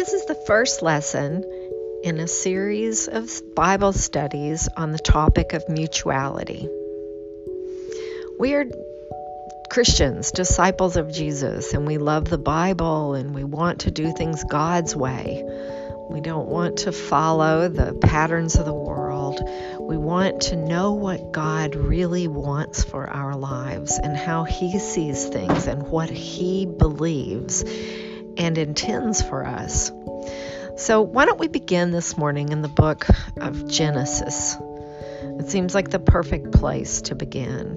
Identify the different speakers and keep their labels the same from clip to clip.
Speaker 1: This is the first lesson in a series of Bible studies on the topic of mutuality. We are Christians, disciples of Jesus, and we love the Bible and we want to do things God's way. We don't want to follow the patterns of the world. We want to know what God really wants for our lives and how He sees things and what He believes and intends for us. So, why don't we begin this morning in the book of Genesis? It seems like the perfect place to begin.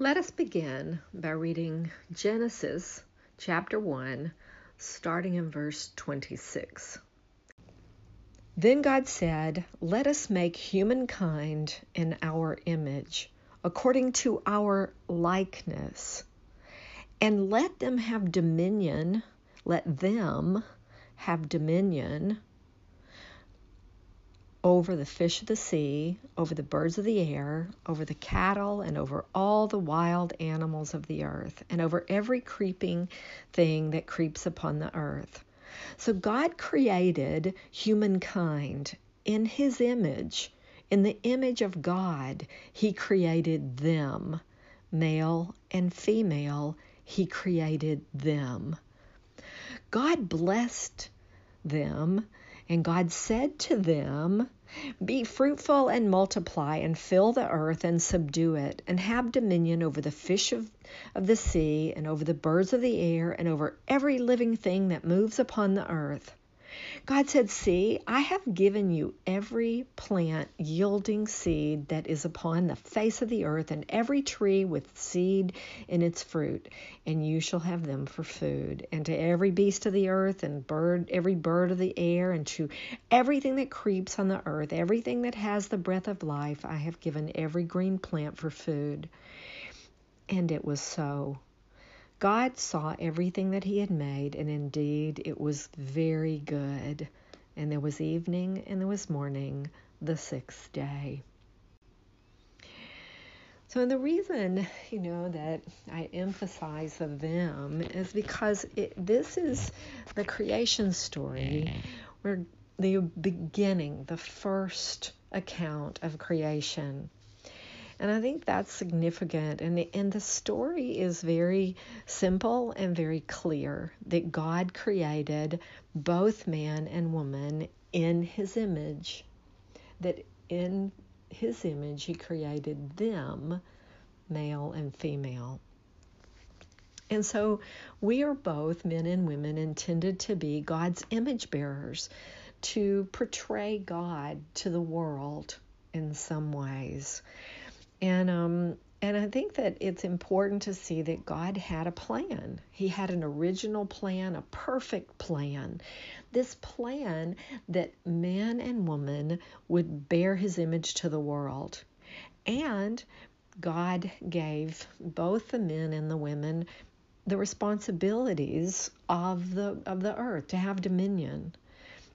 Speaker 1: Let us begin by reading Genesis chapter 1, starting in verse 26. Then God said, Let us make humankind in our image, according to our likeness, and let them have dominion, let them have dominion over the fish of the sea, over the birds of the air, over the cattle, and over all the wild animals of the earth, and over every creeping thing that creeps upon the earth. So God created humankind in his image. In the image of God, he created them. Male and female, he created them. God blessed them and God said to them, Be fruitful and multiply, and fill the earth and subdue it, and have dominion over the fish of, of the sea, and over the birds of the air, and over every living thing that moves upon the earth. God said, See, I have given you every plant yielding seed that is upon the face of the earth, and every tree with seed in its fruit, and you shall have them for food. And to every beast of the earth, and bird, every bird of the air, and to everything that creeps on the earth, everything that has the breath of life, I have given every green plant for food. And it was so. God saw everything that he had made, and indeed it was very good. And there was evening and there was morning, the sixth day. So, and the reason, you know, that I emphasize the them is because it, this is the creation story where the beginning, the first account of creation. And I think that's significant. And the, and the story is very simple and very clear that God created both man and woman in his image, that in his image he created them, male and female. And so we are both, men and women, intended to be God's image bearers, to portray God to the world in some ways. And um, and I think that it's important to see that God had a plan. He had an original plan, a perfect plan. This plan that man and woman would bear his image to the world. And God gave both the men and the women the responsibilities of the of the earth to have dominion,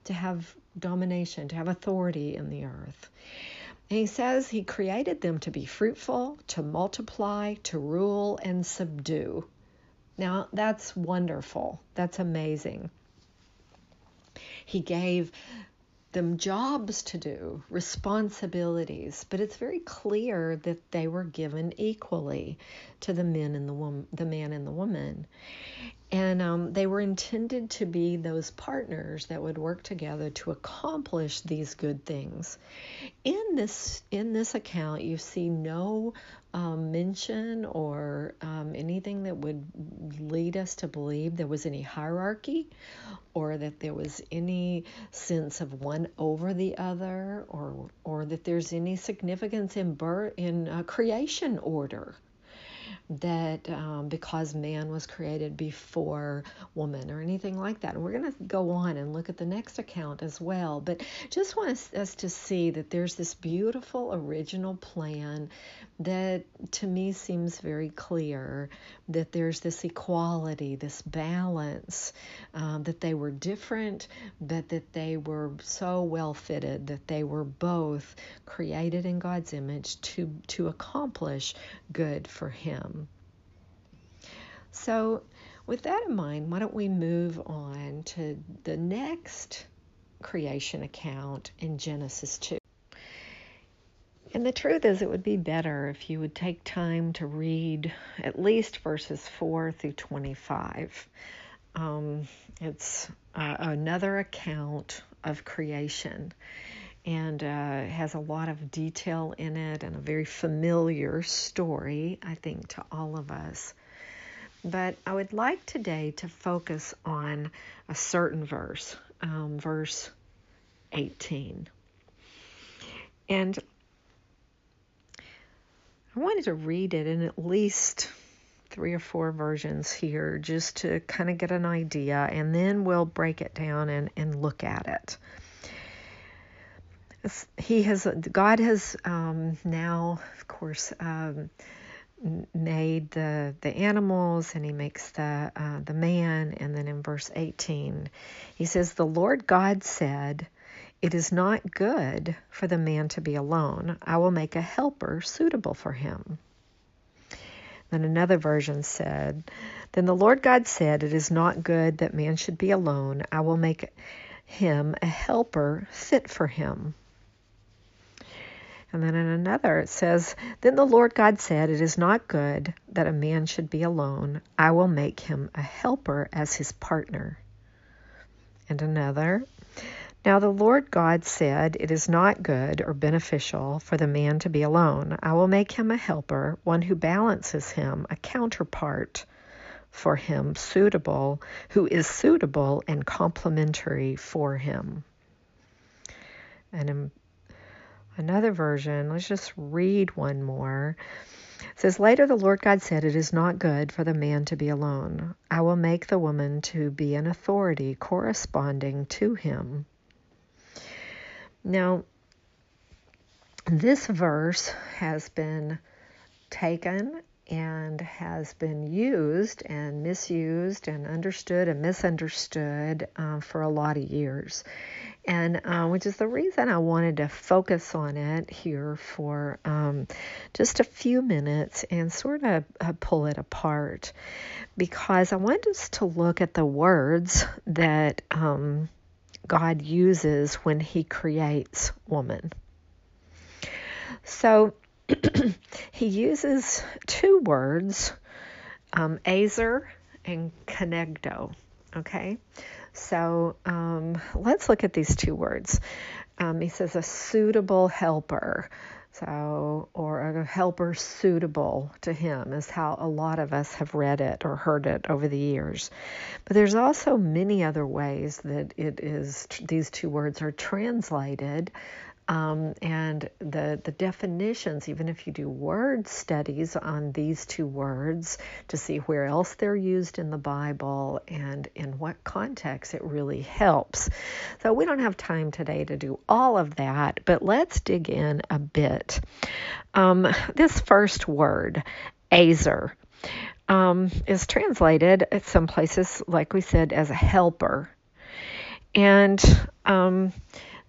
Speaker 1: to have domination, to have authority in the earth. And he says he created them to be fruitful, to multiply, to rule, and subdue. Now, that's wonderful. That's amazing. He gave them jobs to do, responsibilities, but it's very clear that they were given equally to the men and the woman, the man and the woman. And um, they were intended to be those partners that would work together to accomplish these good things. In this in this account, you see no um, mention or um, anything that would lead us to believe there was any hierarchy, or that there was any sense of one over the other, or or that there's any significance in birth in uh, creation order that um, because man was created before woman or anything like that. And we're going to go on and look at the next account as well. But just want us to see that there's this beautiful original plan that to me seems very clear that there's this equality, this balance, um, that they were different, but that they were so well fitted that they were both created in God's image to, to accomplish good for Him him. So, with that in mind, why don't we move on to the next creation account in Genesis 2? And the truth is, it would be better if you would take time to read at least verses 4 through 25. Um, it's uh, another account of creation and uh, has a lot of detail in it and a very familiar story, I think, to all of us. But I would like today to focus on a certain verse, um, verse 18. And I wanted to read it in at least three or four versions here just to kind of get an idea, and then we'll break it down and, and look at it he has God has um, now, of course, um, made the the animals, and He makes the uh, the man. And then in verse 18, He says, "The Lord God said." It is not good for the man to be alone. I will make a helper suitable for him. Then another version said, Then the Lord God said, It is not good that man should be alone. I will make him a helper fit for him. And then in another it says, Then the Lord God said, It is not good that a man should be alone. I will make him a helper as his partner. And another, Now the Lord God said, It is not good or beneficial for the man to be alone. I will make him a helper, one who balances him, a counterpart for him, suitable, who is suitable and complementary for him. And in Another version, let's just read one more. It says, Later the Lord God said, It is not good for the man to be alone. I will make the woman to be an authority corresponding to him. Now, this verse has been taken and has been used and misused and understood and misunderstood uh, for a lot of years. And uh, which is the reason I wanted to focus on it here for um, just a few minutes and sort of uh, pull it apart because I want us to look at the words that um, God uses when He creates woman. So, he uses two words, um, ezer and kenegdo. Okay, so um, let's look at these two words. Um, he says a suitable helper. So, or a helper suitable to him is how a lot of us have read it or heard it over the years. But there's also many other ways that it is, these two words are translated um, and the, the definitions, even if you do word studies on these two words to see where else they're used in the Bible and in what context, it really helps. So we don't have time today to do all of that, but let's dig in a bit. Um, this first word, ezer, um, is translated at some places, like we said, as a helper. And um,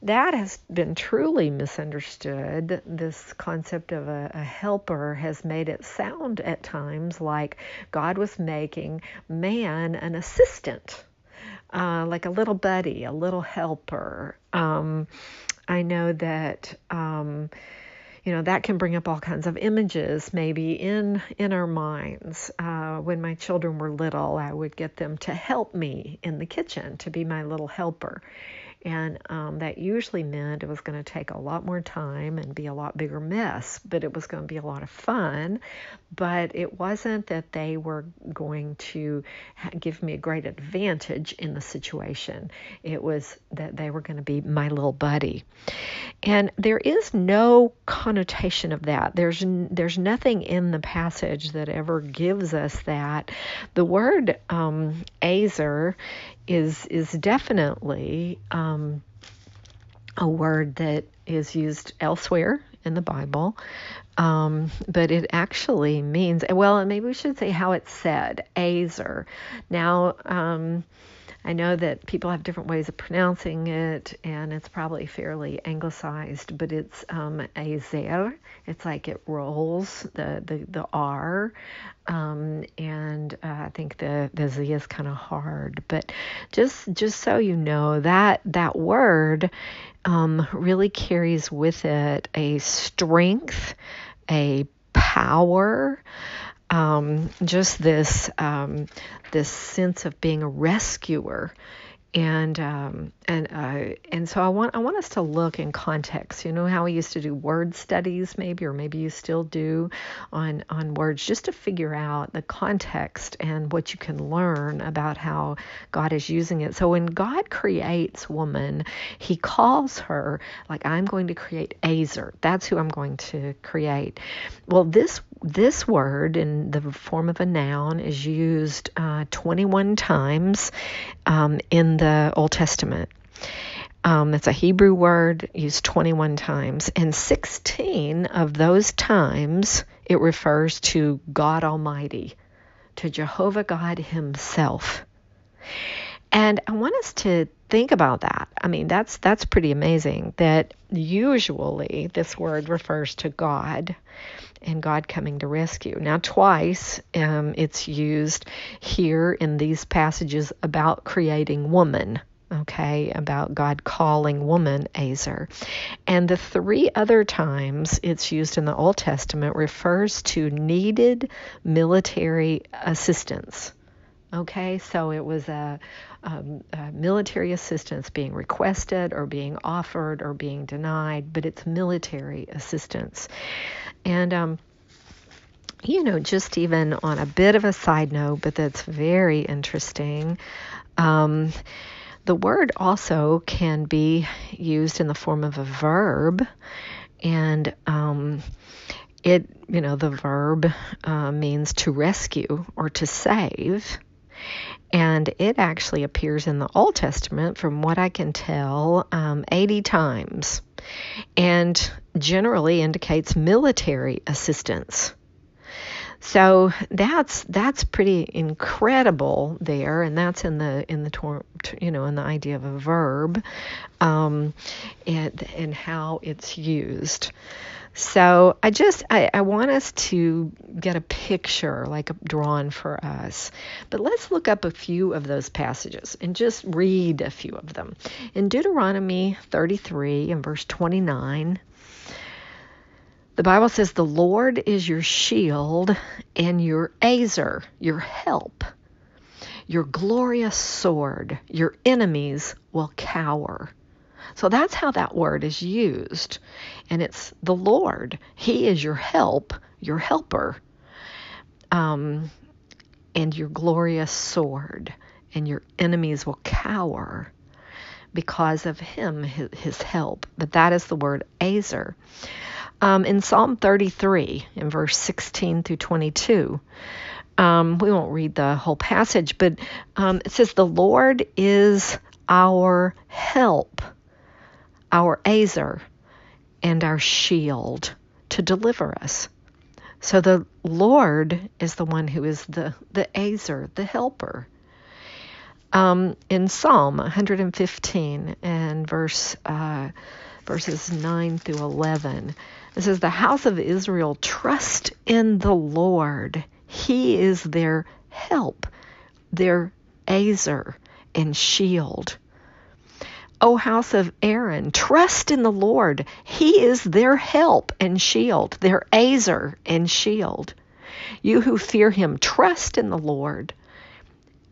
Speaker 1: that has been truly misunderstood. This concept of a, a, helper has made it sound at times like God was making man an assistant, uh, like a little buddy, a little helper. Um, I know that. Um, you know that can bring up all kinds of images maybe in in our minds uh, when my children were little i would get them to help me in the kitchen to be my little helper and um, that usually meant it was going to take a lot more time and be a lot bigger mess, but it was going to be a lot of fun. But it wasn't that they were going to give me a great advantage in the situation. It was that they were going to be my little buddy. And there is no connotation of that. There's there's nothing in the passage that ever gives us that. The word um, ezer is is definitely um, a word that is used elsewhere in the Bible, um, but it actually means well, maybe we should say how it's said, ezer. Now, um, I know that people have different ways of pronouncing it, and it's probably fairly anglicized, but it's um, Ezer. It's like it rolls the the, the R, um, and uh, I think the the Z is kind of hard. But just just so you know that that word um, really carries with it a strength, a power um, just this um, this sense of being a rescuer and um, and uh, and so I want I want us to look in context. You know how we used to do word studies, maybe, or maybe you still do on on words, just to figure out the context and what you can learn about how God is using it. So when God creates woman, He calls her like I'm going to create Ezer. That's who I'm going to create. Well, this this word in the form of a noun is used uh, 21 times um, in the Old Testament. Um, it's a Hebrew word used 21 times, and 16 of those times it refers to God Almighty, to Jehovah God Himself. And I want us to think about that. I mean, that's that's pretty amazing that usually this word refers to God and God coming to rescue. Now, twice um, it's used here in these passages about creating woman. Okay, about God calling woman Ezer. And the three other times it's used in the Old Testament refers to needed military assistance. Okay, so it was a, um, a, military assistance being requested or being offered or being denied, but it's military assistance. And, um, you know, just even on a bit of a side note, but that's very interesting. Um, the word also can be used in the form of a verb, and um, it, you know, the verb uh, means to rescue or to save. And it actually appears in the Old Testament, from what I can tell, um, 80 times, and generally indicates military assistance. So that's that's pretty incredible there, and that's in the in the you know in the idea of a verb, um, and and how it's used. So I just I, I want us to get a picture like drawn for us. But let's look up a few of those passages and just read a few of them. In Deuteronomy 33 and verse 29, the Bible says the Lord is your shield and your ezer, your help, your glorious sword. Your enemies will cower. So that's how that word is used. And it's the Lord. He is your help, your helper, um, and your glorious sword. And your enemies will cower because of him, his, help. But that is the word ezer. Um, in Psalm 33, in verse 16 through 22, um, we won't read the whole passage, but um, it says, The Lord is our help our Ezer and our shield to deliver us. So the Lord is the one who is the, the Ezer, the helper. Um, in Psalm 115 and verse uh, verses 9 through 11, it says, The house of Israel trust in the Lord. He is their help, their Ezer and shield. O house of Aaron, trust in the Lord. He is their help and shield, their ezer and shield. You who fear him, trust in the Lord.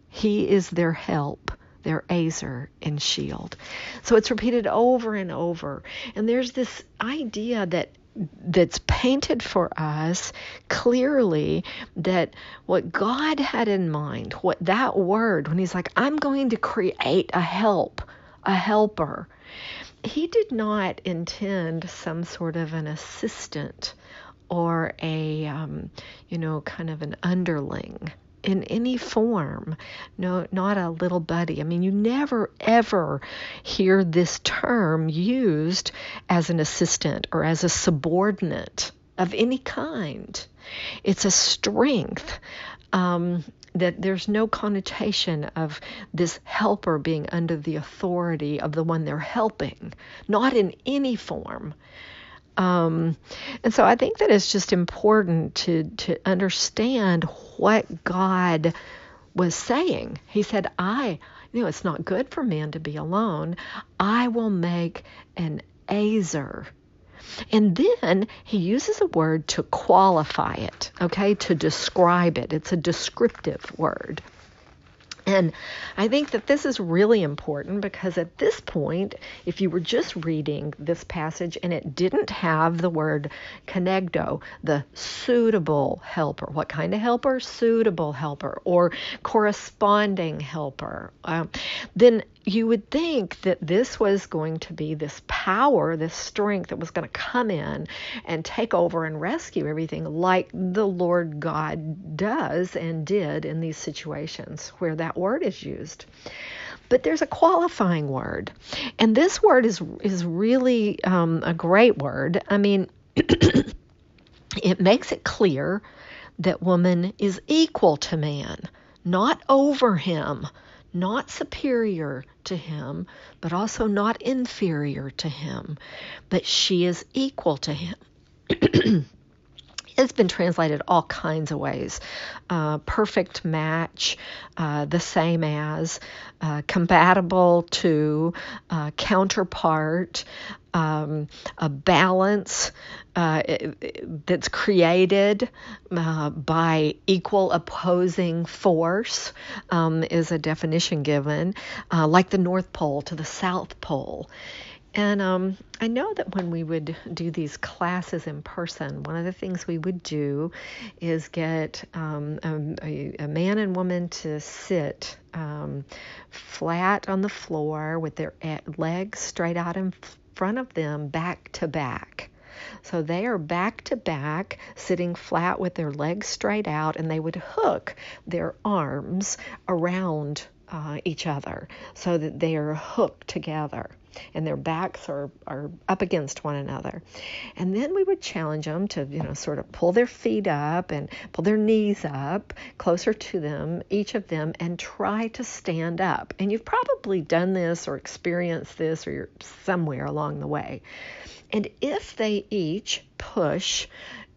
Speaker 1: He is their help, their ezer and shield. So it's repeated over and over. And there's this idea that that's painted for us clearly that what God had in mind, what that word, when He's like, I'm going to create a help a helper. He did not intend some sort of an assistant or a, um, you know, kind of an underling in any form. No, not a little buddy. I mean, you never ever hear this term used as an assistant or as a subordinate of any kind. It's a strength. Um, that there's no connotation of this helper being under the authority of the one they're helping, not in any form. Um, and so I think that it's just important to to understand what God was saying. He said, "I, you know, it's not good for man to be alone. I will make an Ezer." And then he uses a word to qualify it, okay, to describe it. It's a descriptive word. And I think that this is really important because at this point, if you were just reading this passage and it didn't have the word kenegdo, the suitable helper, what kind of helper? Suitable helper or corresponding helper, uh, then you would think that this was going to be this power, this strength that was going to come in and take over and rescue everything, like the Lord God does and did in these situations where that word is used. But there's a qualifying word, and this word is is really um, a great word. I mean, it makes it clear that woman is equal to man, not over him not superior to him, but also not inferior to him, but she is equal to him. it's been translated all kinds of ways uh, perfect match, uh, the same as, uh, compatible to, uh, counterpart, um, a balance uh, that's created uh, by equal opposing force um, is a definition given, like the North Pole to the South Pole. And um, I know that when we would do these classes in person, one of the things we would do is get um, a, a, man and woman to sit um, flat on the floor with their legs straight out in front of them, back to back. So they are back to back, sitting flat with their legs straight out, and they would hook their arms around uh, each other so that they are hooked together and their backs are, are up against one another. And then we would challenge them to, you know, sort of pull their feet up and pull their knees up closer to them, each of them, and try to stand up. And you've probably done this or experienced this or you're somewhere along the way. And if they each push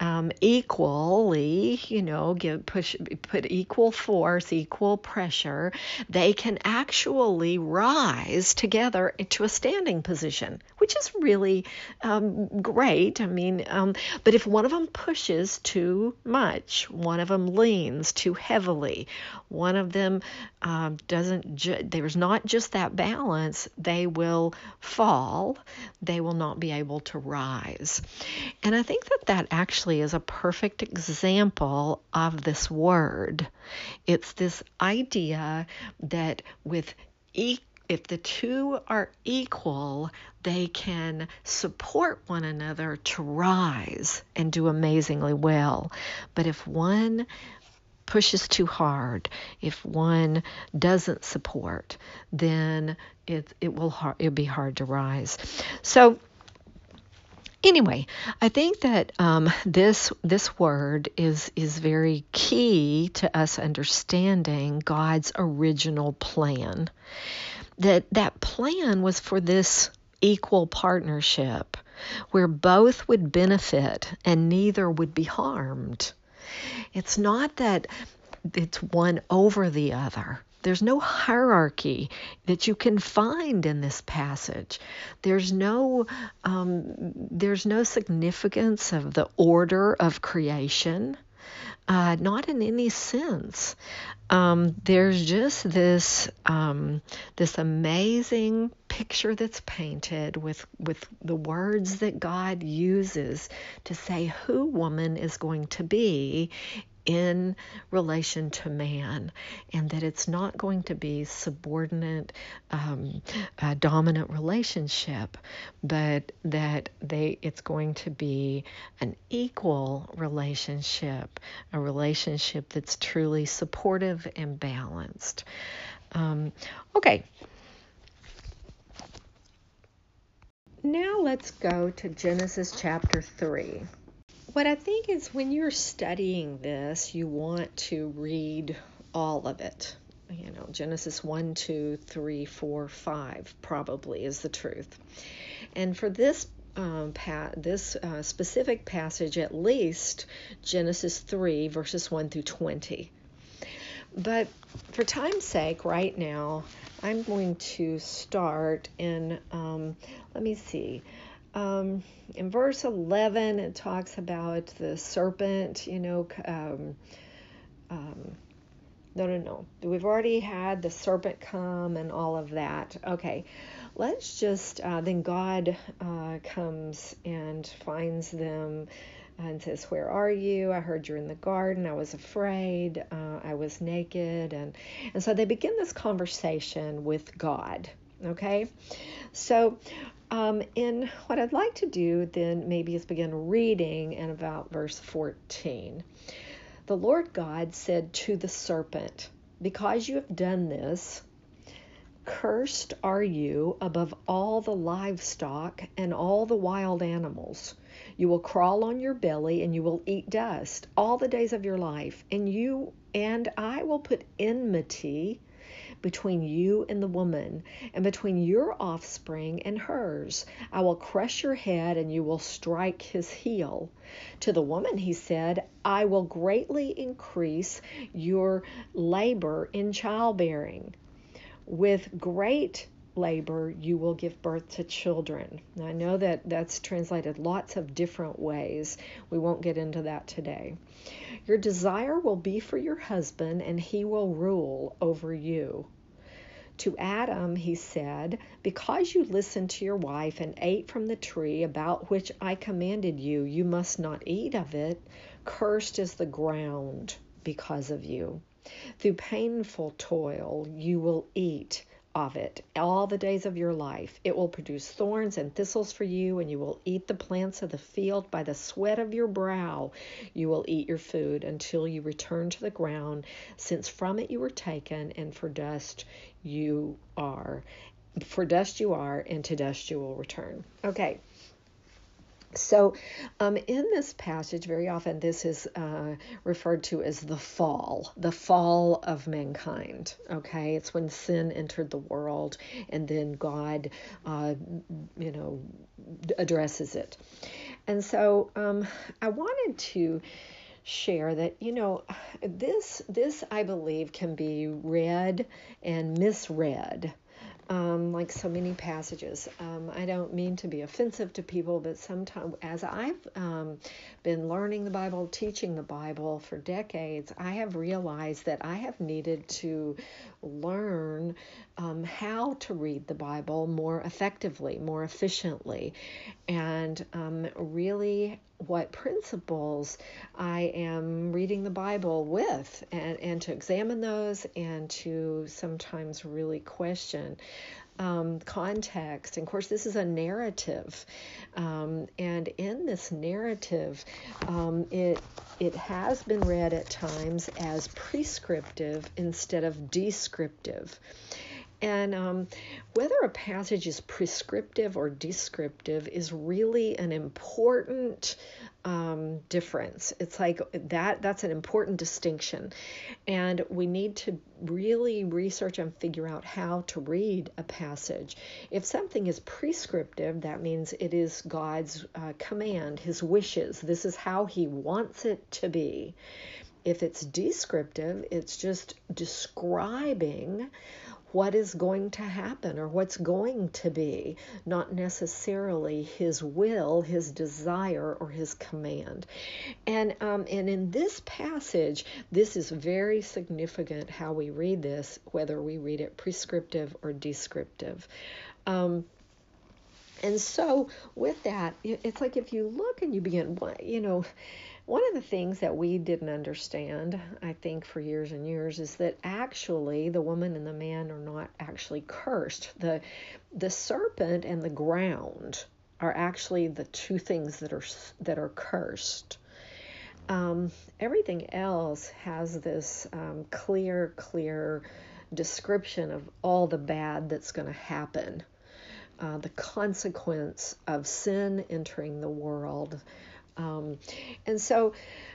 Speaker 1: um, equally, you know, give push put equal force, equal pressure, they can actually rise together into a standing position, which is really um, great. I mean, um, but if one of them pushes too much, one of them leans too heavily, one of them um, doesn't. Ju- there's not just that balance. They will fall. They will not be able to rise, and I think that that actually actually is a perfect example of this word. It's this idea that with e- if the two are equal, they can support one another to rise and do amazingly well. But if one pushes too hard, if one doesn't support, then it it will it'll be hard to rise. So anyway, I think that um, this this word is is very key to us understanding God's original plan. That that plan was for this equal partnership where both would benefit and neither would be harmed. It's not that it's one over the other. There's no hierarchy that you can find in this passage. There's no um, there's no significance of the order of creation. Uh, not in any sense. Um, there's just this um, this amazing picture that's painted with with the words that God uses to say who woman is going to be in relation to man, and that it's not going to be subordinate, um, dominant relationship, but that they it's going to be an equal relationship, a relationship that's truly supportive and balanced. Um, okay. Now let's go to Genesis chapter 3 what I think is when you're studying this, you want to read all of it. You know, Genesis 1, 2, 3, 4, 5 probably is the truth. And for this um, pa- this uh, specific passage, at least Genesis 3, verses 1 through 20. But for time's sake, right now, I'm going to start in, um, let me see. Um, in verse 11, it talks about the serpent, you know. Um, um, no, no, no. We've already had the serpent come and all of that. Okay, let's just, uh, then God uh, comes and finds them and says, Where are you? I heard you're in the garden. I was afraid. Uh, I was naked. And, and so they begin this conversation with God. Okay? So, um, in what I'd like to do then maybe is begin reading in about verse 14. The Lord God said to the serpent, Because you have done this, Cursed are you above all the livestock and all the wild animals. You will crawl on your belly and you will eat dust all the days of your life, and you and I will put enmity between you and the woman, and between your offspring and hers. I will crush your head, and you will strike his heel. To the woman, he said, I will greatly increase your labor in childbearing. With great labor, you will give birth to children. Now, I know that that's translated lots of different ways. We won't get into that today. Your desire will be for your husband, and he will rule over you. To Adam, he said, Because you listened to your wife and ate from the tree about which I commanded you, you must not eat of it. Cursed is the ground because of you. Through painful toil you will eat of it all the days of your life. It will produce thorns and thistles for you, and you will eat the plants of the field. By the sweat of your brow you will eat your food until you return to the ground, since from it you were taken, and for dust you are. For dust you are, and to dust you will return. Okay. So, um, in this passage, very often this is uh, referred to as the fall, the fall of mankind. Okay, it's when sin entered the world, and then God, uh, you know, addresses it. And so, um, I wanted to share that you know this this I believe can be read and misread um, like so many passages. Um, I don't mean to be offensive to people, but sometimes, as I've um, been learning the Bible, teaching the Bible for decades, I have realized that I have needed to learn um, how to read the Bible more effectively, more efficiently, and um, really what principles I am reading the Bible with, and, and to examine those and to sometimes really question um, context. And of course, this is a narrative, um, and in this narrative, um, it it has been read at times as prescriptive instead of descriptive. And um, whether a passage is prescriptive or descriptive is really an important um, difference. It's like that, that's an important distinction. And we need to really research and figure out how to read a passage. If something is prescriptive, that means it is God's uh, command, His wishes. This is how He wants it to be. If it's descriptive, it's just describing what is going to happen or what's going to be, not necessarily his will, his desire, or his command. And um, and in this passage, this is very significant how we read this, whether we read it prescriptive or descriptive. Um, and so, with that, it's like if you look and you begin, what you know, one of the things that we didn't understand, I think, for years and years, is that actually the woman and the man are not actually cursed. The the serpent and the ground are actually the two things that are that are cursed. Um, everything else has this um, clear, clear description of all the bad that's going to happen. Uh, the consequence of sin entering the world, Um, and so,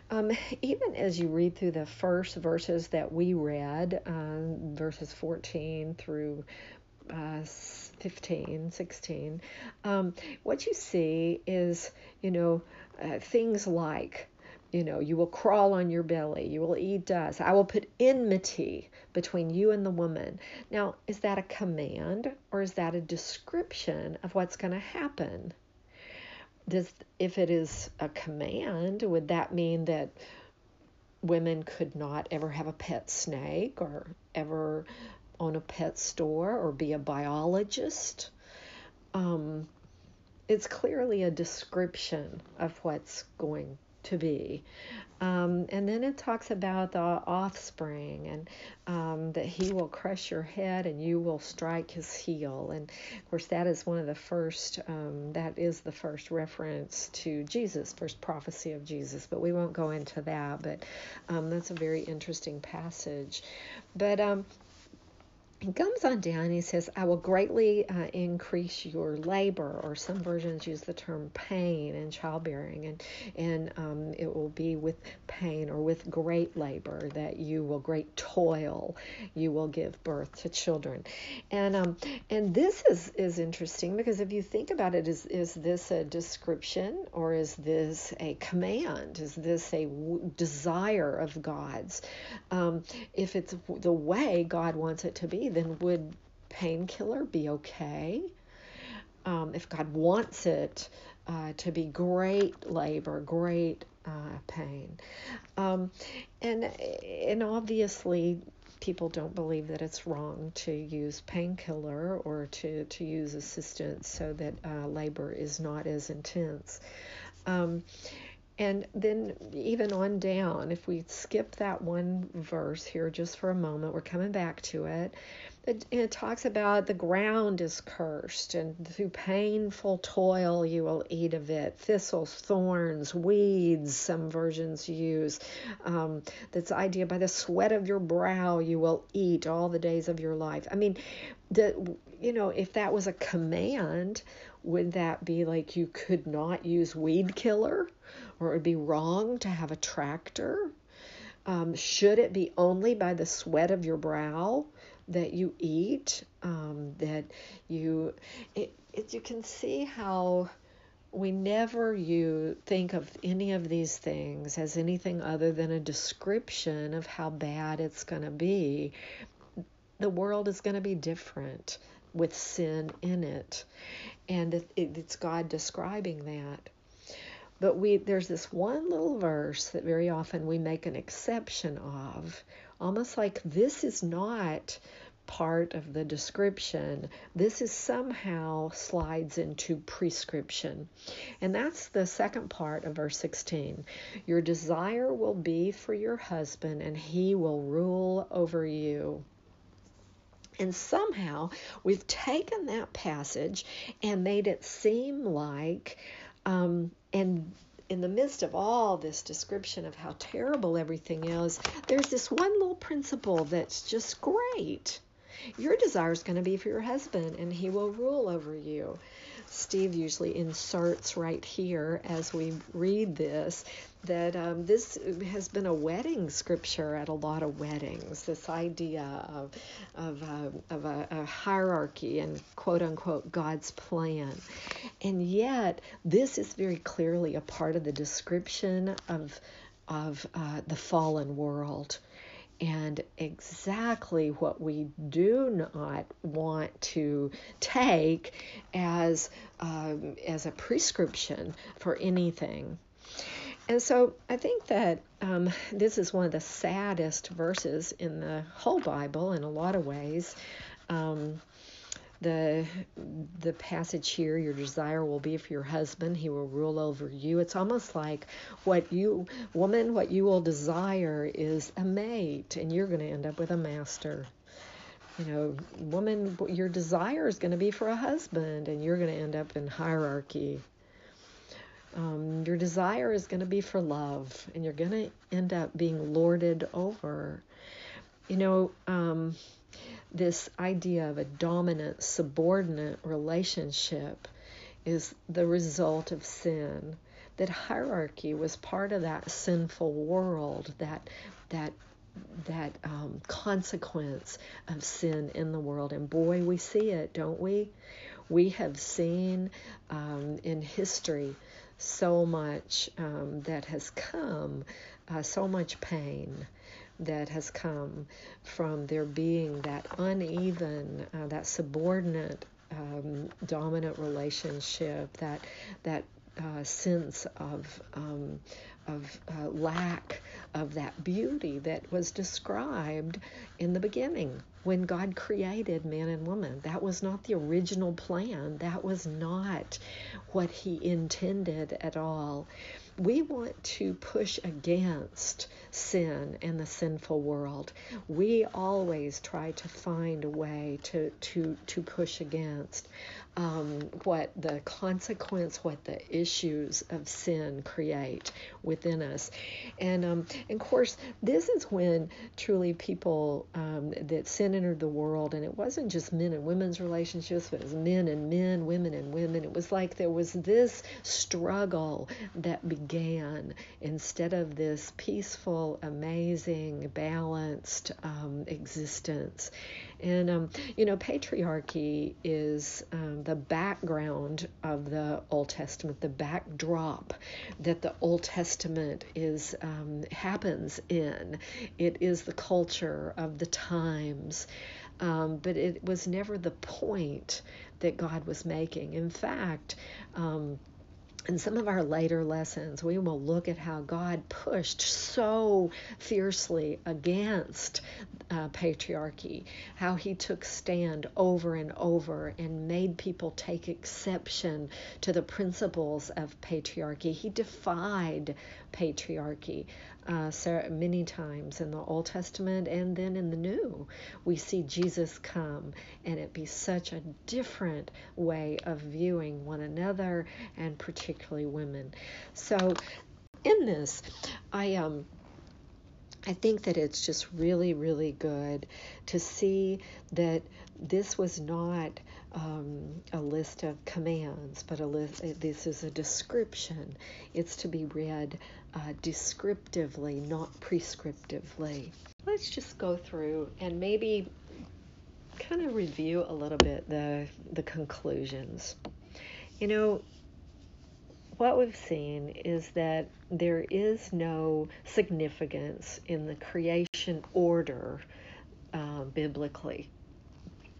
Speaker 1: um, even as you read through the first verses that we read, uh, verses 14 through uh, 15, 16, um, what you see is, you know, uh, things like, you know, you will crawl on your belly, you will eat dust. I will put enmity between you and the woman. Now, is that a command or is that a description of what's going to happen? Does if it is a command, would that mean that women could not ever have a pet snake or ever own a pet store or be a biologist? Um, it's clearly a description of what's going to be. Um, and then it talks about the offspring and um, that he will crush your head and you will strike his heel. And of course, that is one of the first, um, that is the first reference to Jesus, first prophecy of Jesus. But we won't go into that. But um, that's a very interesting passage. But um, he comes on down and he says, I will greatly uh, increase your labor, or some versions use the term pain in childbearing, and, and um, it will be with pain or with great labor that you will, great toil, you will give birth to children. And um, and this is, is interesting because if you think about it, is, is this a description or is this a command? Is this a w- desire of God's? Um, if it's the way God wants it to be, then would painkiller be okay? Um, if God wants it uh, to be great labor, great uh, pain, um, and and obviously people don't believe that it's wrong to use painkiller or to to use assistance so that uh, labor is not as intense. Um, and then, even on down, if we skip that one verse here just for a moment, we're coming back to it. It, it, talks about the ground is cursed, and through painful toil you will eat of it. Thistles, thorns, weeds, some versions use. Um, this idea by the sweat of your brow you will eat all the days of your life. I mean, the, you know, if that was a command, would that be like you could not use weed killer, or it would be wrong to have a tractor? Um, should it be only by the sweat of your brow? that you eat, um, that you, it, it, you can see how we never you think of any of these things as anything other than a description of how bad it's going to be. The world is going to be different with sin in it, and it, it's God describing that. But we there's this one little verse that very often we make an exception of, almost like this is not part of the description, this is somehow slides into prescription. And that's the second part of verse 16. Your desire will be for your husband, and he will rule over you. And somehow we've taken that passage and made it seem like, um, and in the midst of all this description of how terrible everything is, there's this one little principle that's just great. Your desire is going to be for your husband, and he will rule over you. Steve usually inserts right here as we read this that um, this has been a wedding scripture at a lot of weddings. This idea of of, uh, of a, a hierarchy and quote unquote God's plan, and yet this is very clearly a part of the description of of uh, the fallen world and exactly what we do not want to take as um, as a prescription for anything. And so I think that um, this is one of the saddest verses in the whole Bible in a lot of ways. Um, the the passage here your desire will be for your husband. He will rule over you. It's almost like what you woman what you will desire is a mate and you're going to end up with a master. You know woman your desire is going to be for a husband and you're going to end up in hierarchy. Um, your desire is going to be for love and you're going to end up being lorded over. You know um, this idea of a dominant subordinate relationship is the result of sin. that hierarchy was part of that sinful world, that that that um, consequence of sin in the world. And boy, we see it, don't we? We have seen um, in history so much um, that has come, uh, so much pain that has come from there being that uneven, uh, that subordinate, um, dominant relationship, that that uh, sense of um, of uh, lack of that beauty that was described in the beginning when God created man and woman. That was not the original plan. That was not what He intended at all. We want to push against sin and the sinful world. We always try to find a way to, to, to push against um, what the consequence, what the issues of sin create within us. And, um, and of course, this is when truly people um, that sin entered the world, and it wasn't just men and women's relationships, but it was men and men, women and women. It was like there was this struggle that began instead of this peaceful, amazing, balanced um, existence. And, um, you know, patriarchy is um, the background of the Old Testament, the backdrop that the Old Testament is um, happens in. It is the culture of the times. Um, but it was never the point that God was making. In fact, um, in some of our later lessons, we will look at how God pushed so fiercely against uh, patriarchy, how he took stand over and over and made people take exception to the principles of patriarchy. He defied patriarchy uh, many times in the Old Testament and then in the New. We see Jesus come, and it be such a different way of viewing one another and particularly women. So, in this, I um. I think that it's just really, really good to see that this was not um, a list of commands, but a list. This is a description. It's to be read uh, descriptively, not prescriptively. Let's just go through and maybe kind of review a little bit the the conclusions. You know, what we've seen is that there is no significance in the creation order uh, biblically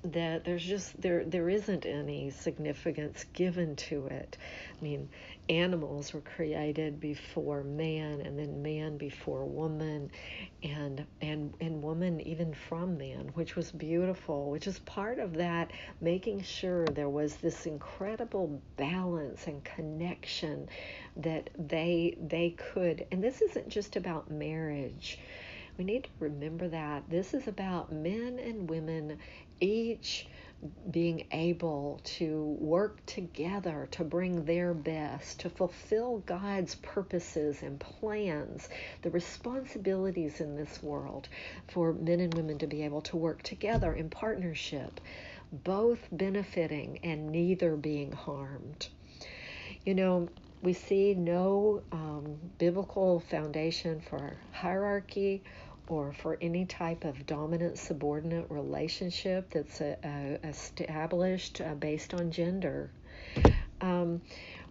Speaker 1: that there's just there there isn't any significance given to it. I mean, animals were created before man and then man before woman. And and and woman even from man, which was beautiful, which is part of that making sure there was this incredible balance and connection that they they could and this isn't just about marriage. We need to remember that. This is about men and women each being able to work together to bring their best, to fulfill God's purposes and plans, the responsibilities in this world for men and women to be able to work together in partnership, both benefiting and neither being harmed. You know, we see no um, biblical foundation for hierarchy or for any type of dominant subordinate relationship that's uh, uh, established uh, based on gender. Um,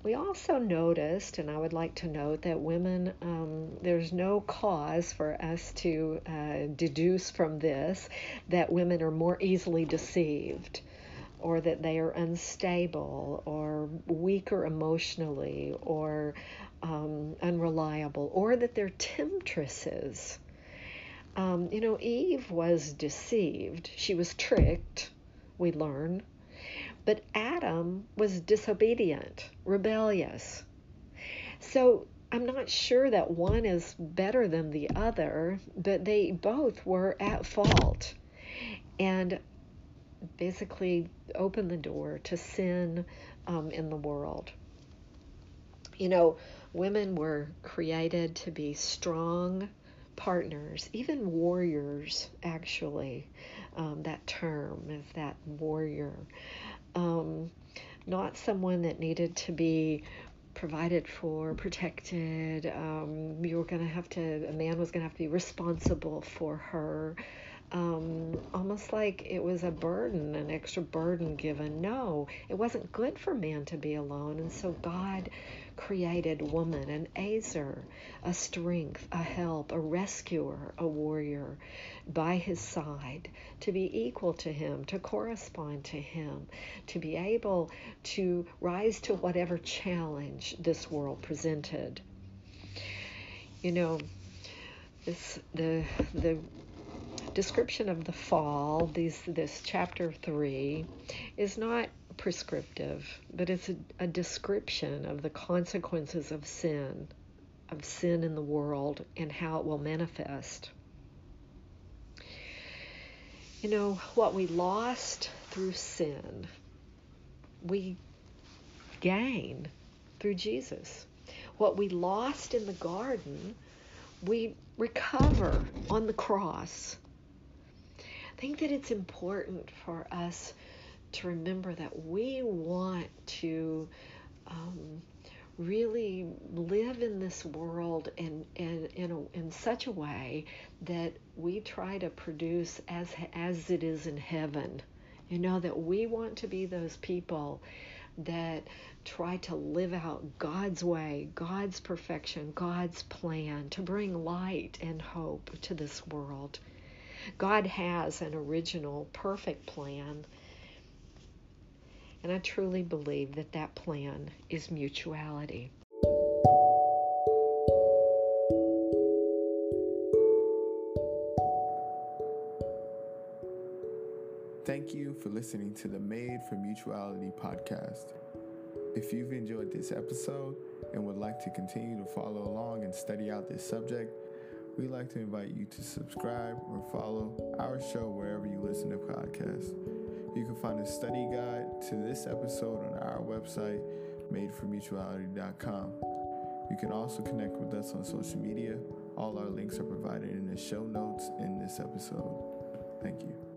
Speaker 1: we also noticed, and I would like to note, that women, um, there's no cause for us to uh, deduce from this that women are more easily deceived or that they are unstable or weaker emotionally or um, unreliable or that they're temptresses um, you know, Eve was deceived. She was tricked, we learn. But Adam was disobedient, rebellious. So I'm not sure that one is better than the other, but they both were at fault. And basically opened the door to sin um, in the world. You know, women were created to be strong, partners, even warriors, actually. Um, that term is that warrior. Um, not someone that needed to be provided for, protected. Um, you were going to have to, a man was going to have to be responsible for her. Um, almost like it was a burden, an extra burden given. No, it wasn't good for man to be alone. And so God created woman, an Ezer, a strength, a help, a rescuer, a warrior by his side to be equal to him, to correspond to him, to be able to rise to whatever challenge this world presented. You know, this the the description of the fall, these, this chapter 3, is not prescriptive, but it's a, a description of the consequences of sin, of sin in the world, and how it will manifest. You know, what we lost through sin, we gain through Jesus. What we lost in the garden, we recover on the cross think that it's important for us to remember that we want to um, really live in this world in, in, in, a, in such a way that we try to produce as, as it is in heaven. You know, that we want to be those people that try to live out God's way, God's perfection, God's plan to bring light and hope to this world. God has an original, perfect plan. And I truly believe that that plan is mutuality.
Speaker 2: Thank you for listening to the Made for Mutuality podcast. If you've enjoyed this episode and would like to continue to follow along and study out this subject, we'd like to invite you to subscribe or follow our show wherever you listen to podcasts. You can find a study guide to this episode on our website, madeformutuality.com. You can also connect with us on social media. All our links are provided in the show notes in this episode. Thank you.